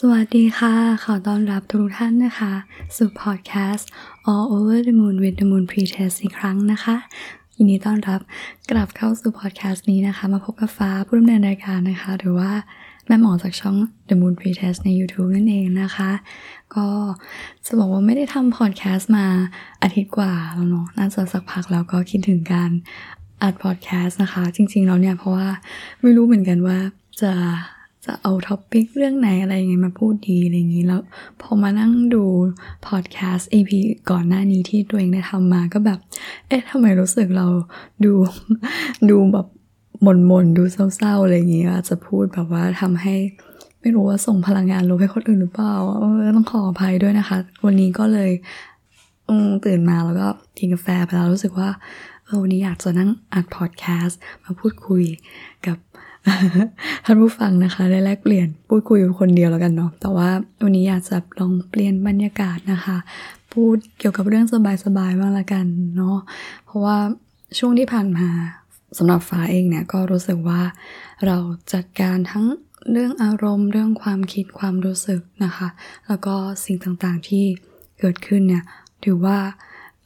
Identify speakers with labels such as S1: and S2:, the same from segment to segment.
S1: สวัสดีค่ะ ขอต้อนรับทุกท่านนะคะ สู่พอดแคสต์ All Over the Moon with the Moon Pretest อีกครั้งนะคะยินดีต้อนรับกลับเข้าสู่พอดแคสต์นี้นะคะ มาพบกับฟ้าผู้ดำเนินรายการนะคะ หรือว่าแม่หมอจากช่อง The Moon Pretest ใน YouTube นั่นเองนะคะ ก็จะบอกว่าไม่ได้ทำพอดแคสต์มาอาทิตย์กว่าแล้วเนาะน่าจะสักพักแล้วก็คิดถึงการอัดพอดแคสต์นะคะ จริงๆแล้วเนี่ยเพราะว่าไม่รู้เหมือนกันว่าจะ จะเอาท็อปิกเรื่องไหนอะไรยังไงมาพูดดีอะไรอย่างนี้แล้วพอมานั่งดูพอดแคสต์ EP ก่อนหน้านี้ที่ตัวเองได้ทำมาก็แบบ เอ๊ะทำไมรู้สึกเราดูดูแบบหม่นๆ ดูเศร้าๆ อะไรอย่างเงี้ยอาจจะพูดแบบว่าทำให้ไม่รู้ว่าส่งพลังงานลบให้คนอื่นหรือเปล่าเออต้องขออภัยด้วยนะคะ วันนี้ก็เลยตื่นมาแล้วก็กินกาแฟไปแล้วรู้สึกว่าเออวันนี้อยากจะนั่งอัดพอดแคสต์มาพูดคุยกับ ท่านผู้ฟังนะคะได้แลกเปลี่ยนพูดคุยคนเดียวแล้วกันเนาะแต่ว่าวันนี้อยากจะลองเปลี่ยนบรรยากาศนะคะ พูดเกี่ยวกับเรื่องสบายๆบ้างละกันเนาะเพราะว่าช่วงที่ผ่านมาสำหรับฟ้าเองเนี่ยก็รู้สึกว่าเราจัดการทั้งเรื่องอารมณ์เรื่องความคิดความรู้สึกนะคะ แล้วก็สิ่งต่างๆที่เกิดขึ้นเนี่ยถือว่า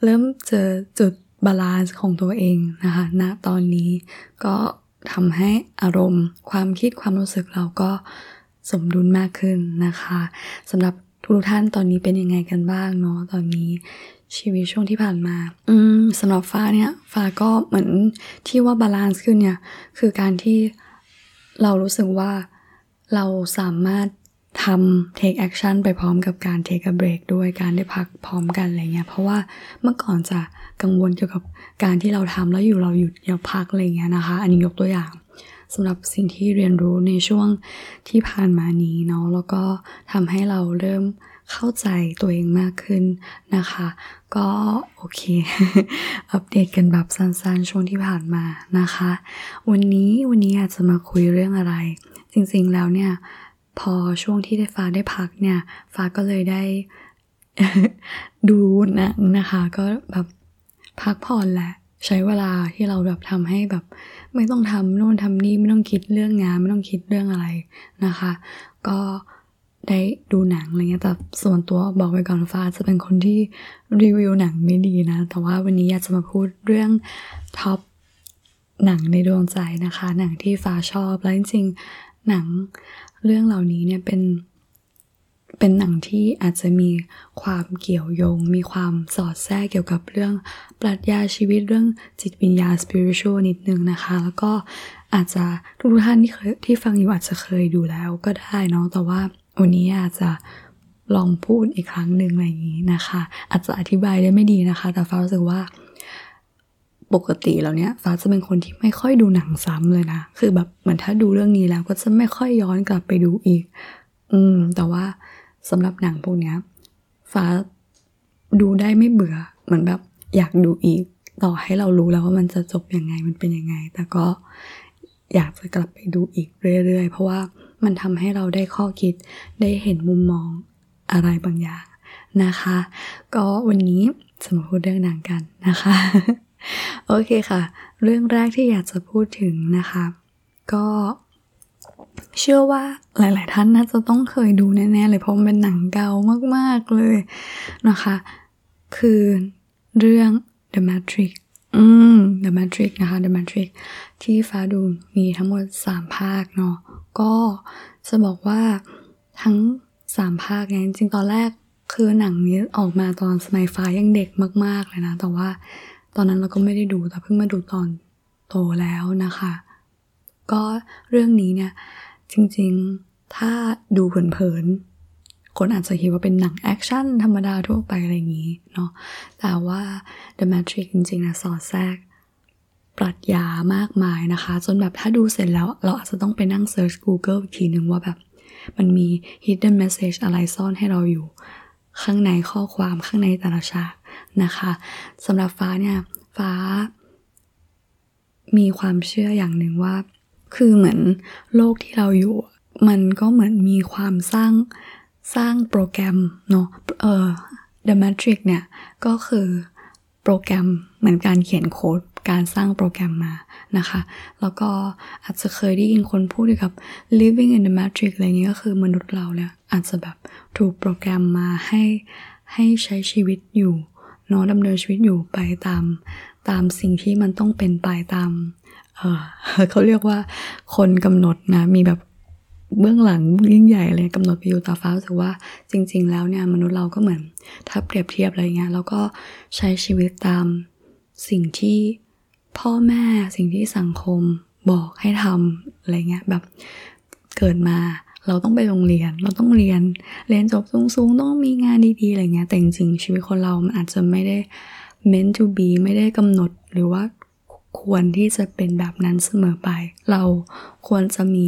S1: เริ่มเจอจุด balance ของตัวเองนะคะณตอนนี้ก็ ทำให้อารมณ์ ความคิดความรู้สึกเราก็สมดุลมากขึ้นนะคะสำหรับทุกท่านตอนนี้เป็นยังไงกันบ้างเนาะตอนนี้ชีวิตช่วงที่ผ่านมา อืมสำหรับฟ้าเนี่ย ฟ้าก็เหมือนที่ว่า balance ขึ้นเนี่ย คือการที่เรารู้สึกว่าเราสามารถ ทำ take action ไปพร้อมกับการ take a break ด้วยการได้พักพร้อมกันอะไรเงี้ย เพราะว่าเมื่อก่อนจะกังวลเกี่ยวกับการที่เราทำแล้วอยู่เราหยุดอย่าพักอะไรเงี้ยนะคะ อันนี้ยกตัวอย่างสำหรับสิ่งที่เรียนรู้ในช่วงที่ผ่านมานี้เนาะแล้วก็ทำให้เราเริ่มเข้าใจตัวเองมากขึ้นนะคะ ก็โอเค อัปเดตกันแบบสั้นๆ ช่วงที่ผ่านมานะคะ วันนี้วันนี้อาจจะมาคุยเรื่องอะไร จริงๆแล้วเนี่ย พอช่วงที่ได้ฟ้าได้พักเนี่ย ฟ้าก็เลยได้ดูหนังนะคะ ก็แบบพักผ่อนแหละ ใช้เวลาที่เราแบบทำให้แบบ ไม่ต้องทำโน่นทำนี่ไม่ต้องคิดเรื่องงาน ไม่ต้องคิดเรื่องอะไรนะคะ ก็ได้ดูหนังอะไรเงี้ยแต่ส่วนตัวบอกไว้ก่อนฟ้าจะเป็นคนที่รีวิวหนังไม่ดีนะ แต่ว่าวันนี้อยากจะมาพูดเรื่องท็อปหนังในดวงใจนะคะ หนังที่ฟ้าชอบแล้วจริงๆหนัง เรื่องเหล่านี้เนี่ยเป็นเป็นหนังที่อาจจะมีความเกี่ยวโยง มีความสอดแทรกเกี่ยวกับเรื่องปรัชญาชีวิตเรื่องจิตวิญญาณ spiritual นิดนึงนะคะ แล้วก็อาจจะทุกท่านที่เคยที่ฟังอยู่อาจจะเคยดูแล้วก็ได้เนาะแต่ว่าวันนี้อาจจะลองพูดอีกครั้งหนึ่งอะไรอย่างนี้นะคะ อาจจะอธิบายได้ไม่ดีนะคะ แต่ฟ้ารู้สึกว่า ปกติแล้วเนี่ยฟ้าจะเป็นคนที่ไม่ค่อยดูหนังซ้ำเลยนะ คือแบบเหมือนถ้าดูเรื่องนี้แล้วก็จะไม่ค่อยย้อนกลับไปดูอีก อืม แต่ว่าสำหรับหนังพวกเนี้ยฟ้าดูได้ไม่เบื่อ เหมือนแบบอยากดูอีก ต่อให้เรารู้แล้วว่ามันจะจบยังไงมันเป็นยังไง แต่ก็อยากจะกลับไปดูอีกเรื่อยๆ เพราะว่ามันทำให้เราได้ข้อคิดได้เห็นมุมมองอะไรบางอย่างนะคะ ก็วันนี้จะมาพูดเรื่องหนังกันนะคะ โอเคค่ะ เรื่องแรกที่อยากจะพูดถึงนะคะ ก็เชื่อว่าหลาย ๆ ท่านน่าจะต้องเคยดูแน่ ๆ เลยเพราะมันเป็นหนังเก่ามาก ๆ เลยนะคะ คือเรื่อง The Matrix อืม The Matrix นะคะ The Matrix ที่ฟ้าดูมีทั้งหมด 3 ภาคเนาะก็จะบอกว่าทั้ง 3 ภาคเนี่ยจริงๆตอนแรกคือหนังนี้ออกมาตอนสมัยฟ้ายังเด็กมาก ๆ เลยนะ แต่ว่า ตอนนั้นเราก็ไม่ได้ดูแต่เพิ่งมาดูตอนโตแล้วนะคะ ก็เรื่องนี้เนี่ยจริงๆถ้าดูเผินๆคนอาจจะคิดว่าเป็นหนังแอคชั่นธรรมดาทั่วไปอะไรอย่างนี้เนาะแต่ว่า The Matrix จริงๆนะสอดแทรกปรัชญามากมายนะคะ จนแบบถ้าดูเสร็จแล้วเราอาจจะต้องไปนั่งเซิร์ช Google อีกทีหนึ่งว่าแบบมันมี hidden message อะไรซ่อนให้เราอยู่ ข้างในข้อความข้างในแต่ละฉาก นะคะสำหรับฟ้าเนี่ยฟ้า มีความเชื่ออย่างหนึ่งว่า คือเหมือนโลกที่เราอยู่ มันก็เหมือนมีความสร้างสร้างโปรแกรมเนาะเออ The Matrix เนี่ยก็คือโปรแกรมเหมือนการเขียนโค้ดการสร้างโปรแกรมมานะคะ แล้วก็อาจจะเคยได้ยินคนพูดเกี่ยวกับ living in the matrix อะไรเงี้ยก็คือมนุษย์เราเนี่ยอาจจะแบบถูกโปรแกรมมาให้ให้ใช้ชีวิตอยู่ เนาะดำเนินชีวิตอยู่ไปตาม ตามสิ่งที่มันต้องเป็นไปตามเออเขาเรียกว่าคนกำหนดนะมีแบบเบื้องหลังยิ่งใหญ่เลยกำหนดไปอยู่ตาฟ้าถือว่าจริง ๆ แล้วเนี่ยมนุษย์เราก็เหมือนถ้าเปรียบเทียบอะไรเงี้ยแล้วก็ใช้ชีวิตตามสิ่งที่พ่อแม่สิ่งที่สังคมบอกให้ทำอะไรเงี้ยแบบเกิดมา เราต้องไปโรงเรียน เราต้องเรียน เรียนจบสูงๆ ต้องมีงานดีๆ อะไรเงี้ย แต่จริงๆชีวิตคนเรา มันอาจจะไม่ได้ meant to be ไม่ได้กำหนดหรือว่าควรที่จะเป็นแบบนั้นเสมอไป เราควรจะมี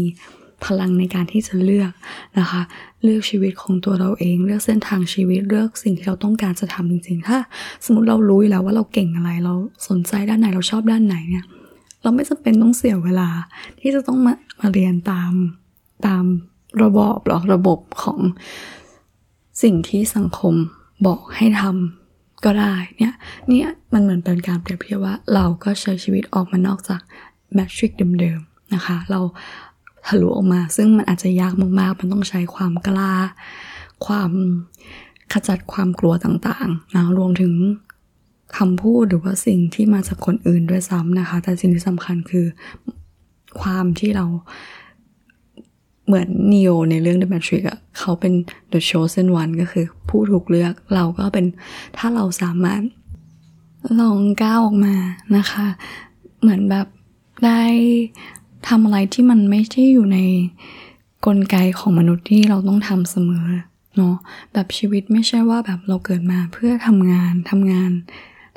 S1: พลังในการที่จะเลือกนะคะ เลือกชีวิตของตัวเราเอง เลือกเส้นทางชีวิต เลือกสิ่งที่เราต้องการจะทำจริงๆ ถ้า สมมติเรารู้แล้วว่าเราเก่งอะไร เราสนใจด้านไหน เราชอบด้านไหนเนี่ย เราไม่จำเป็นต้องเสียเวลาที่จะต้องมามาเรียนตามตาม ระบอบหรอระบบของสิ่งที่สังคมบอกให้ทำก็ได้เนี่ยเนี่ยมันเหมือนเป็นการเปรียบเทียบว่าเราก็ใช้ชีวิตออกมานอกจากแมทริกเดิมๆนะคะ เราทะลุออกมา ซึ่งมันอาจจะยากมากๆ มันต้องใช้ความกล้า ความขจัดความกลัวต่างๆนะรวมถึงคำพูดหรือว่าสิ่งที่มาจากคนอื่นด้วยซ้ำนะคะ แต่สิ่งที่สำคัญคือความที่เรา เหมือนนีโอในเรื่อง The Matrix อะเขาเป็น The Chosen One ก็คือผู้ถูกเลือกเราก็เป็นถ้าเราสามารถลองก้าวออกมานะคะ เหมือนแบบได้ทำอะไรที่มันไม่ใช่อยู่ในกลไกของมนุษย์ที่เราต้องทำเสมอเนาะแบบชีวิตไม่ใช่ว่าแบบเราเกิดมาเพื่อทำงานทำงาน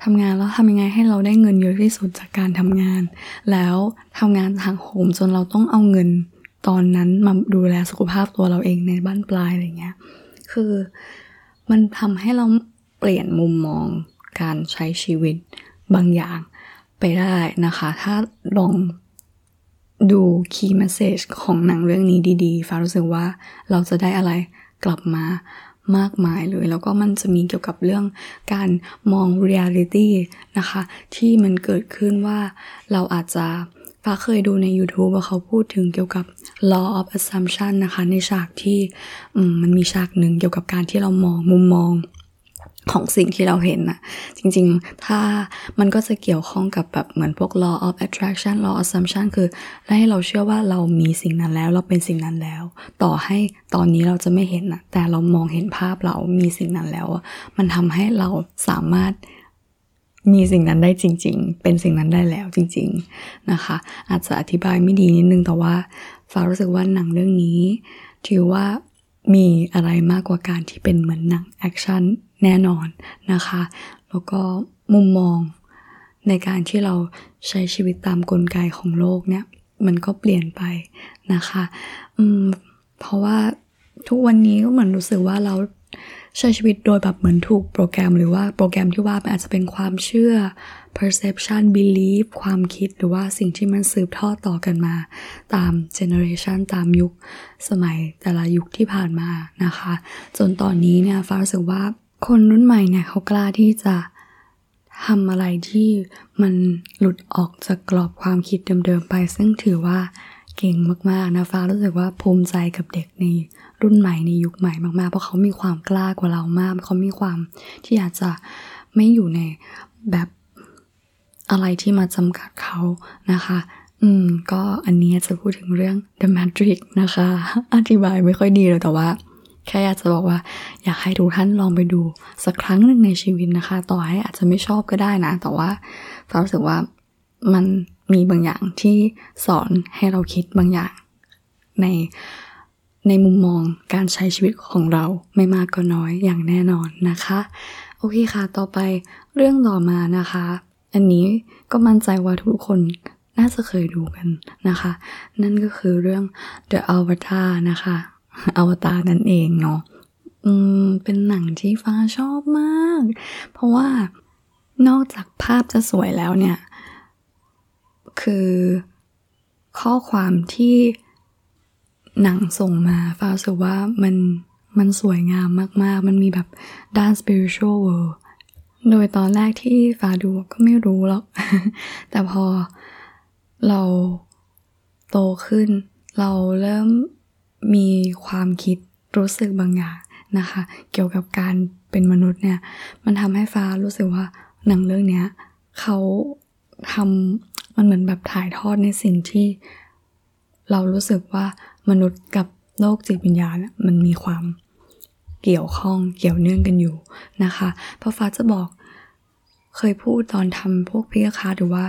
S1: ทำงานแล้วทำยังไงให้เราได้เงินเยอะที่สุดจากการทำงาน แล้วทำงานทางโหมจนเราต้องเอาเงิน ตอนนั้นมาดูแลสุขภาพตัวเราเองในบั้นปลายอะไรเงี้ย คือมันทำให้เราเปลี่ยนมุมมองการใช้ชีวิตบางอย่างไปได้นะคะ ถ้าลองดู key message ของหนังเรื่องนี้ดีๆ ฟ้ารู้สึกว่าเราจะได้อะไรกลับมามากมายเลย แล้วก็มันจะมีเกี่ยวกับเรื่องการมองเรียลิตี้นะคะ ที่มันเกิดขึ้นว่าเราอาจจะ ฟ้าเคยดูใน YouTube ว่าเขาพูดถึงเกี่ยวกับ law of assumption นะคะ ในฉากที่มันมีฉากหนึ่งเกี่ยวกับการที่เรามองมุมมองของสิ่งที่เราเห็นนะจริงๆ ถ้ามันก็จะเกี่ยวข้องกับแบบเหมือนพวก law of attraction law of assumption คือให้เราเชื่อว่าเรามีสิ่งนั้นแล้ว เราเป็นสิ่งนั้นแล้ว ต่อให้ตอนนี้เราจะไม่เห็นนะแต่เรามองเห็นภาพเรามีสิ่งนั้นแล้ว มันทำให้เราสามารถ มีสิ่งนั้นได้จริง ๆ เป็นสิ่งนั้นได้แล้วจริง ๆนะคะ อาจจะอธิบายไม่ดีนิดนึงแต่ว่าฟ้ารู้สึกว่าหนังเรื่องนี้ ถือว่ามีอะไรมากกว่าการที่เป็นเหมือนหนังแอคชั่นแน่นอนนะคะ แล้วก็มุมมองในการที่เราใช้ชีวิตตามกลไกของโลกเนี่ย มันก็เปลี่ยนไปนะคะ อืม เพราะว่าทุกวันนี้ก็เหมือนรู้สึกว่าเรา ใช้ชีวิตโดยแบบเหมือนถูกโปรแกรมหรือว่าโปรแกรมที่ว่ามันอาจจะเป็นความเชื่อ perception belief ความคิดหรือว่าสิ่งที่มันสืบทอดต่อกันมา ตาม generation ตามยุคสมัยแต่ละยุคที่ผ่านมานะคะ จนตอนนี้เนี่ยฟ้ารู้สึกว่าคนรุ่นใหม่เนี่ยเขากล้าที่จะทำอะไรที่มันหลุดออกจากกรอบความคิดเดิมๆไป ซึ่งถือว่าเก่งมากๆนะฟ้ารู้สึกว่าภูมิใจกับเด็กใน รุ่นใหม่ในยุคใหม่มากๆ เพราะเขามีความกล้ากว่าเรามาก เขามีความที่อยากจะไม่อยู่ในแบบอะไรที่มาจำกัดเขานะคะ อืม ก็อันนี้จะพูดถึงเรื่อง The Matrix นะคะ อธิบายไม่ค่อยดีเลยแต่ว่าแค่อยากจะบอกว่าอยากให้ทุกท่านลองไปดูสักครั้งหนึ่งในชีวิตนะคะ ต่อให้อาจจะไม่ชอบก็ได้นะ แต่ว่าฟ้ารู้สึกว่ามันมีบางอย่างที่สอนให้เราคิดบางอย่างใน ในมุมมองการใช้ชีวิตของเราไม่มากก็น้อยอย่างแน่นอนนะคะ โอเคค่ะ ต่อไปเรื่องต่อมานะคะ อันนี้ก็มั่นใจว่าทุกคนน่าจะเคยดูกันนะคะ นั่นก็คือเรื่อง The Avatar นะคะอวตารนั่นเองเนาะอืมเป็นหนังที่ฟ้าชอบมาก เพราะว่านอกจากภาพจะสวยแล้วเนี่ย คือข้อความที่ หนังส่งมาฟ้าสึกว่ามันมันสวยงามมากๆ มันมีแบบด้าน spiritual world โดยตอนแรกที่ฟ้าดูก็ไม่รู้หรอก แต่พอเราโตขึ้น เราเริ่มมีความคิดรู้สึกบางอย่างนะคะ เกี่ยวกับการเป็นมนุษย์เนี่ย มันทำให้ฟ้ารู้สึกว่าหนังเรื่องเนี้ยเขาทำมันเหมือนแบบถ่ายทอดในสิ่งที่เรารู้สึกว่า มนุษย์กับโลกจิตวิญญาณมันมีความเกี่ยวข้องเกี่ยวเนื่องกันอยู่นะคะพระฟ้าจะบอกเคยพูดตอนทำพวกพิคาหรือว่า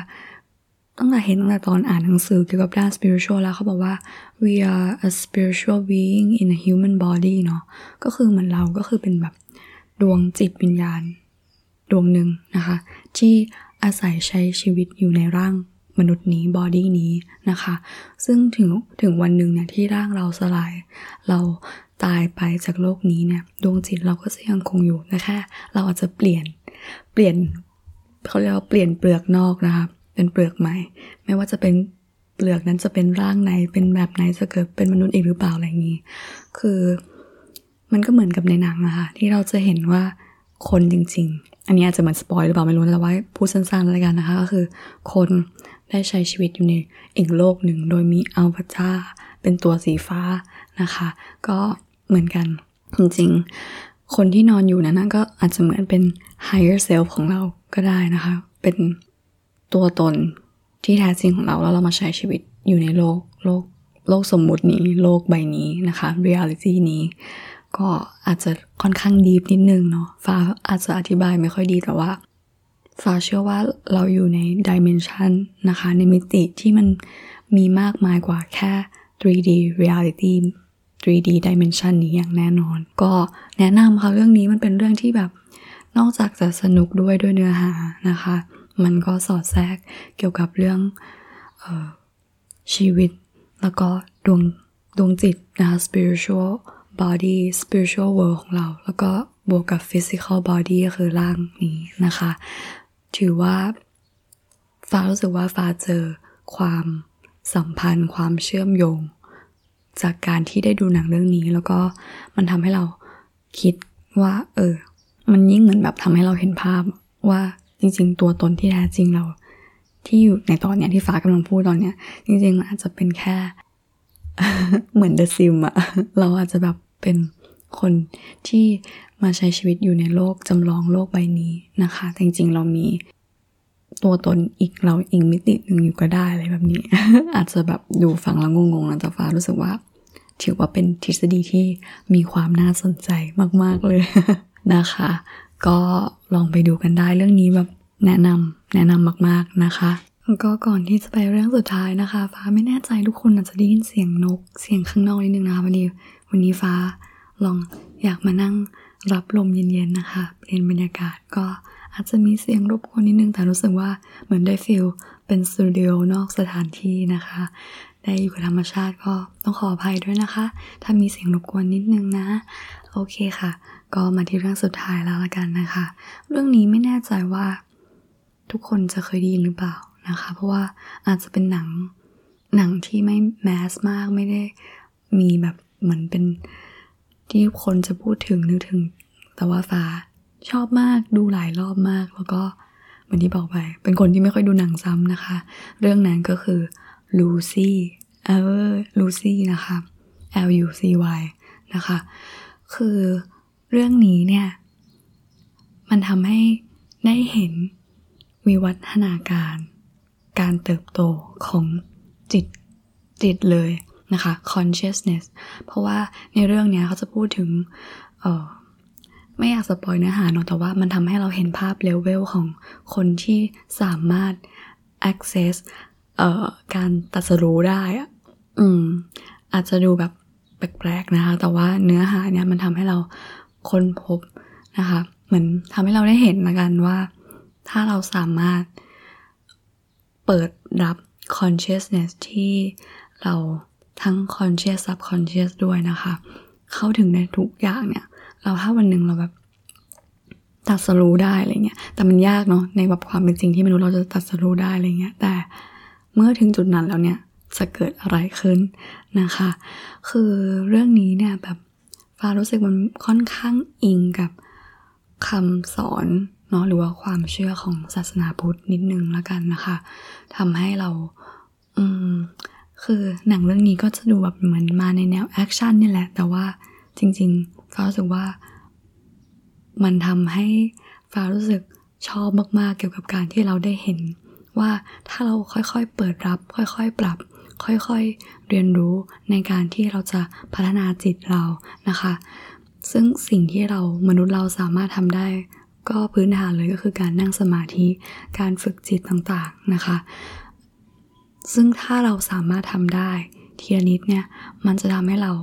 S1: ตั้งแต่เห็นตั้งแต่ตอนอ่านหนังสือเกี่ยวกับด้าน spiritual แล้วเขาบอกว่า we are a spiritual being in a human body เนาะก็คือเหมือนเราก็คือเป็นแบบดวงจิตวิญญาณ ดวงหนึ่งนะคะ ที่อาศัยใช้ชีวิตอยู่ในร่าง มนุษย์นี้บอดี้นี้นะคะ ซึ่งถึงถึงวันหนึ่งเนี่ยที่ร่างเราสลาย เราตายไปจากโลกนี้เนี่ยดวงจิตเราก็จะยังคงอยู่นะแค่เราอาจจะเปลี่ยนเปลี่ยนเขาเรียกว่าเปลี่ยนเปลือกนอกนะคะเป็นเปลือกใหม่ ไม่ว่าจะเป็นเปลือกนั้นจะเป็นร่างไหนเป็นแบบไหนจะเกิดเป็นมนุษย์อีกหรือเปล่าอะไรอย่างนี้ คือมันก็เหมือนกับในหนังอะค่ะที่เราจะเห็นว่าคนจริง ๆ อันนี้อาจจะเหมือนสปอยหรือเปล่าไม่รู้แต่ว่าพูดสั้นๆแล้วกันนะคะ ก็คือคน ได้ใช้ชีวิตอยู่ในอีกโลกหนึ่ง โดยมีอัลฟาจ้าเป็นตัวสีฟ้านะคะ ก็เหมือนกันจริงๆ คนที่นอนอยู่นั้นก็อาจจะเหมือนเป็น higher self ของเราก็ได้นะคะ เป็นตัวตนที่แท้จริงของเราแล้วเรามาใช้ชีวิตอยู่ในโลกโลกโลกสมมุตินี้ โลกใบนี้นะคะ reality นี้ ก็อาจจะค่อนข้างดีฟนิดนึงเนาะฟ้าอาจจะอธิบายไม่ค่อยดีแต่ว่า ฟ้าเชื่อว่าเราอยู่ในดิเมนชันนะคะ ในมิติที่มันมีมากมายกว่าแค่ 3D reality 3D dimension นี้อย่างแน่นอน ก็แนะนำค่ะเรื่องนี้มันเป็นเรื่องที่แบบนอกจากจะสนุกด้วยด้วยเนื้อหานะคะ มันก็สอดแทรกเกี่ยวกับเรื่องออชีวิต แล้วก็ดวงดวงจิตนะคะ spiritual body spiritual world ของเรา แล้วก็บวกกับ physical body ก็คือร่างนี้นะคะ ถือว่า ฟ้ารู้สึกว่าฟ้าเจอความสัมพันธ์ ความเชื่อมโยง จากการที่ได้ดูหนังเรื่องนี้ แล้วก็มันทำให้เราคิดว่า เออ มันยิ่งเหมือนแบบทำให้เราเห็นภาพว่าจริง ๆ ตัวตนที่แท้จริงเรา ที่อยู่ในตอนเนี้ยที่ฟ้ากำลังพูดตอนเนี้ย จริงๆอาจจะเป็นแค่ เหมือนเดอะซิมอะเราอาจจะแบบเป็น คนที่มาใช้ชีวิตอยู่ในโลกจำลองโลกใบนี้นะคะแต่จริงๆเรามีตัวตนอีกเราอีกมิติหนึ่งอยู่ก็ได้อะไรแบบนี้ อาจจะแบบดูฟังแล้วงงๆนะแต่ฟ้ารู้สึกว่า ถือว่าเป็นทฤษฎีที่มีความน่าสนใจมากๆเลยนะคะ ก็ลองไปดูกันได้เรื่องนี้แบบแนะนำแนะนำมากๆนะคะก็ก่อนที่จะไปเรื่องสุดท้ายนะคะ ฟ้าไม่แน่ใจทุกคนอาจจะได้ยินเสียงนกเสียงข้างนอกนิดนึงนะคะวันนี้วันนี้ฟ้า ลองอยากมานั่งรับลมเย็นๆนะคะ เปลี่ยนบรรยากาศก็อาจจะมีเสียงรบกวนนิดนึง แต่รู้สึกว่าเหมือนได้ feel เป็นสตูดิโอนอกสถานที่นะคะ ได้อยู่กับธรรมชาติก็ต้องขออภัยด้วยนะคะ ถ้ามีเสียงรบกวนนิดนึงนะ โอเคค่ะ ก็มาที่เรื่องสุดท้ายแล้วละกันนะคะ เรื่องนี้ไม่แน่ใจว่าทุกคนจะเคยได้ยินหรือเปล่านะคะ เพราะว่าอาจจะเป็นหนังหนังที่ไม่ mass มากไม่ได้มีแบบเหมือนเป็น ที่คนจะพูดถึงนึกถึงแต่ว่าฟ้าชอบมากดูหลายรอบมาก แล้วก็เหมือนที่บอกไป เป็นคนที่ไม่ค่อยดูหนังซ้ำนะคะ เรื่องนั้นก็คือลูซี่เออลูซี่นะคะ L U C Y นะคะ คือเรื่องนี้เนี่ย มันทำให้ได้เห็นวิวัฒนาการ การเติบโตของจิตจิตเลย นะคะ consciousness เพราะว่าในเรื่องนี้เขาจะพูดถึงเออไม่อยากสปอยเนื้อหาเนาะแต่ว่ามันทำให้เราเห็นภาพเลเวลของคนที่สามารถ access เอ่อการตัดสรู้ได้อะอืมอาจจะดูแบบแปลกๆนะคะ แต่ว่าเนื้อหาเนี่ยมันทำให้เราค้นพบนะคะ เหมือนทำให้เราได้เห็นละกันว่า ถ้าเราสามารถเปิดรับ consciousness ที่เรา ทั้ง conscious subconscious ด้วยนะคะ เข้าถึงในทุกอย่างเนี่ย เราถ้าวันหนึ่งเราแบบตัดสรู้ได้อะไรเงี้ย แต่มันยากเนาะในแบบความเป็นจริงที่มนุษย์เราจะตัดสรู้ได้อะไรเงี้ย แต่เมื่อถึงจุดนั้นแล้วเนี่ยจะเกิดอะไรขึ้นนะคะ คือเรื่องนี้เนี่ยแบบฟ้ารู้สึกมันค่อนข้างอิงกับคำสอนเนาะหรือว่าความเชื่อของศาสนาพุทธนิดนึงแล้วกันนะคะทำให้เราอืม คือหนังเรื่องนี้ก็จะดูแบบเหมือนมาในแนวแอคชั่นนี่แหละ แต่ว่าจริงๆฟ้ารู้สึกว่า มันทำให้ฟ้ารู้สึกชอบมากๆ เกี่ยวกับการที่เราได้เห็น ว่าถ้าเราค่อยๆเปิดรับ ค่อยๆปรับ ค่อยๆเรียนรู้ในการที่เราจะพัฒนาจิตเรานะคะ ซึ่งสิ่งที่เรามนุษย์เราสามารถทำได้ ก็พื้นฐานเลยก็คือการนั่งสมาธิ การฝึกจิตต่างๆนะคะ ซึ่งถ้าเราสามารถทำได้ทีละนิดเนี่ย มันจะทำให้เรา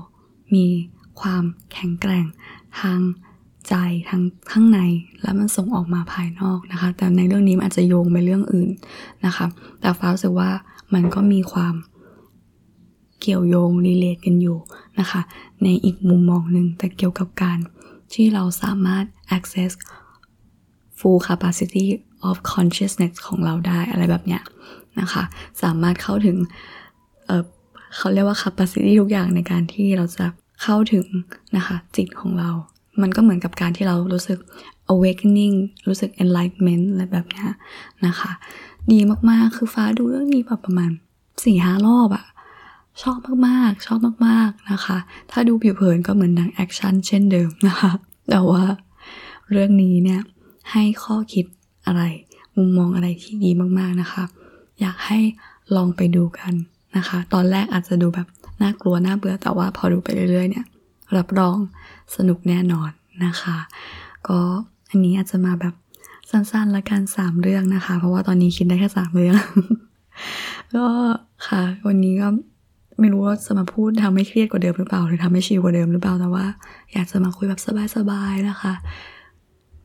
S1: มีความแข็งแกร่งทางใจทั้งข้างในแล้วมันส่งออกมาภายนอกนะคะ แต่ในเรื่องนี้มันอาจจะโยงไปเรื่องอื่นนะคะ แต่ฟ้ารู้สึกว่ามันก็มีความเกี่ยวโยงรีเลทกันอยู่นะคะ ในอีกมุมมองหนึ่งแต่เกี่ยวกับการที่เราสามารถ access full capacity of consciousness ของเราได้อะไรแบบเนี้ย นะคะ สามารถเข้าถึงเเขาเรียกว่า capacity ทุกอย่างในการที่เราจะเข้าถึงนะคะจิตของเรา มันก็เหมือนกับการที่เรารู้สึก awakening รู้สึก enlightenment อะไรแบบนี้นะคะ ดีมากๆ คือฟ้าดูเรื่องนี้แบบประมาณสี่ห้ารอบอะชอบมากๆ ชอบมากๆนะคะ ถ้าดูผิวเผินก็เหมือนหนังแอคชั่นเช่นเดิมนะคะ แต่ว่าเรื่องนี้เนี่ยให้ข้อคิดอะไร มุมมองอะไรที่ดีมากๆนะคะ อยากให้ลองไปดูกันนะคะ ตอนแรกอาจจะดูแบบน่ากลัวน่าเบื่อแต่ว่าพอดูไปเรื่อยๆ เนี่ยรับรองสนุกแน่นอนนะคะ ก็อันนี้อาจจะมาแบบสั้นๆละกันสามเรื่องนะคะ เพราะว่าตอนนี้คิดได้แค่สามเรื่องก็ค่ะ วันนี้ก็ไม่รู้ว่าจะมาพูดทำให้เครียดกว่าเดิมหรือเปล่า หรือทำให้ชิลกว่าเดิมหรือเปล่าแต่ว่า อยากจะมาคุยแบบสบายๆนะคะ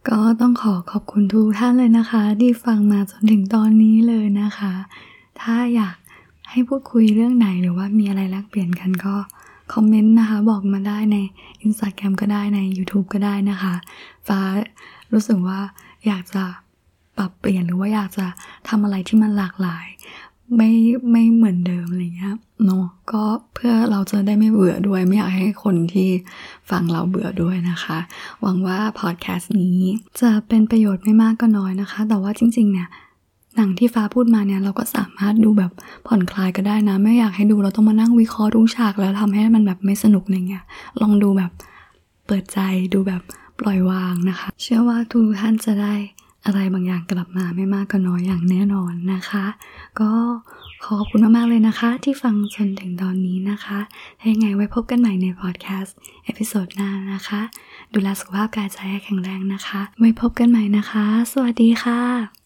S1: ก็ต้องขอขอบคุณทุกท่านเลยนะคะ ที่ฟังมาจนถึงตอนนี้เลยนะคะ ถ้าอยากให้พูดคุยเรื่องไหนหรือว่ามีอะไรแลกเปลี่ยนกันก็คอมเมนต์นะคะ บอกมาได้ใน Instagram ก็ได้ใน YouTube ก็ได้นะคะ ฟ้ารู้สึกว่าอยากจะปรับเปลี่ยนหรือว่าอยากจะทำอะไรที่มันหลากหลาย ไม่ไม่เหมือนเดิมอะไรเงี้ยเนาะก็เพื่อเราจะได้ไม่เบื่อด้วย ไม่อยากให้คนที่ฟังเราเบื่อด้วยนะคะ หวังว่าพอดแคสต์นี้จะเป็นประโยชน์ไม่มากก็น้อยนะคะ แต่ว่าจริง ๆ เนี่ยหนังที่ฟ้าพูดมาเนี่ยเราก็สามารถดูแบบผ่อนคลายก็ได้นะ ไม่อยากให้ดูเราต้องมานั่งวิเคราะห์ทุกฉากแล้วทำให้มันแบบไม่สนุกอะไรเงี้ยลองดูแบบเปิดใจดูแบบปล่อยวางนะคะ เชื่อว่าทุกท่านจะได้ อะไรบางอย่างกลับมาไม่มากก็น้อยอย่างแน่นอนนะคะ ก็ขอขอบคุณมากๆเลยนะคะ ที่ฟังจนถึงตอนนี้นะคะถ้ายังไงไว้พบกันใหม่ในพอดแคสต์ episode หน้านะคะ ดูแลสุขภาพกายใจให้แข็งแรงนะคะ ไว้พบกันใหม่นะคะ สวัสดีค่ะ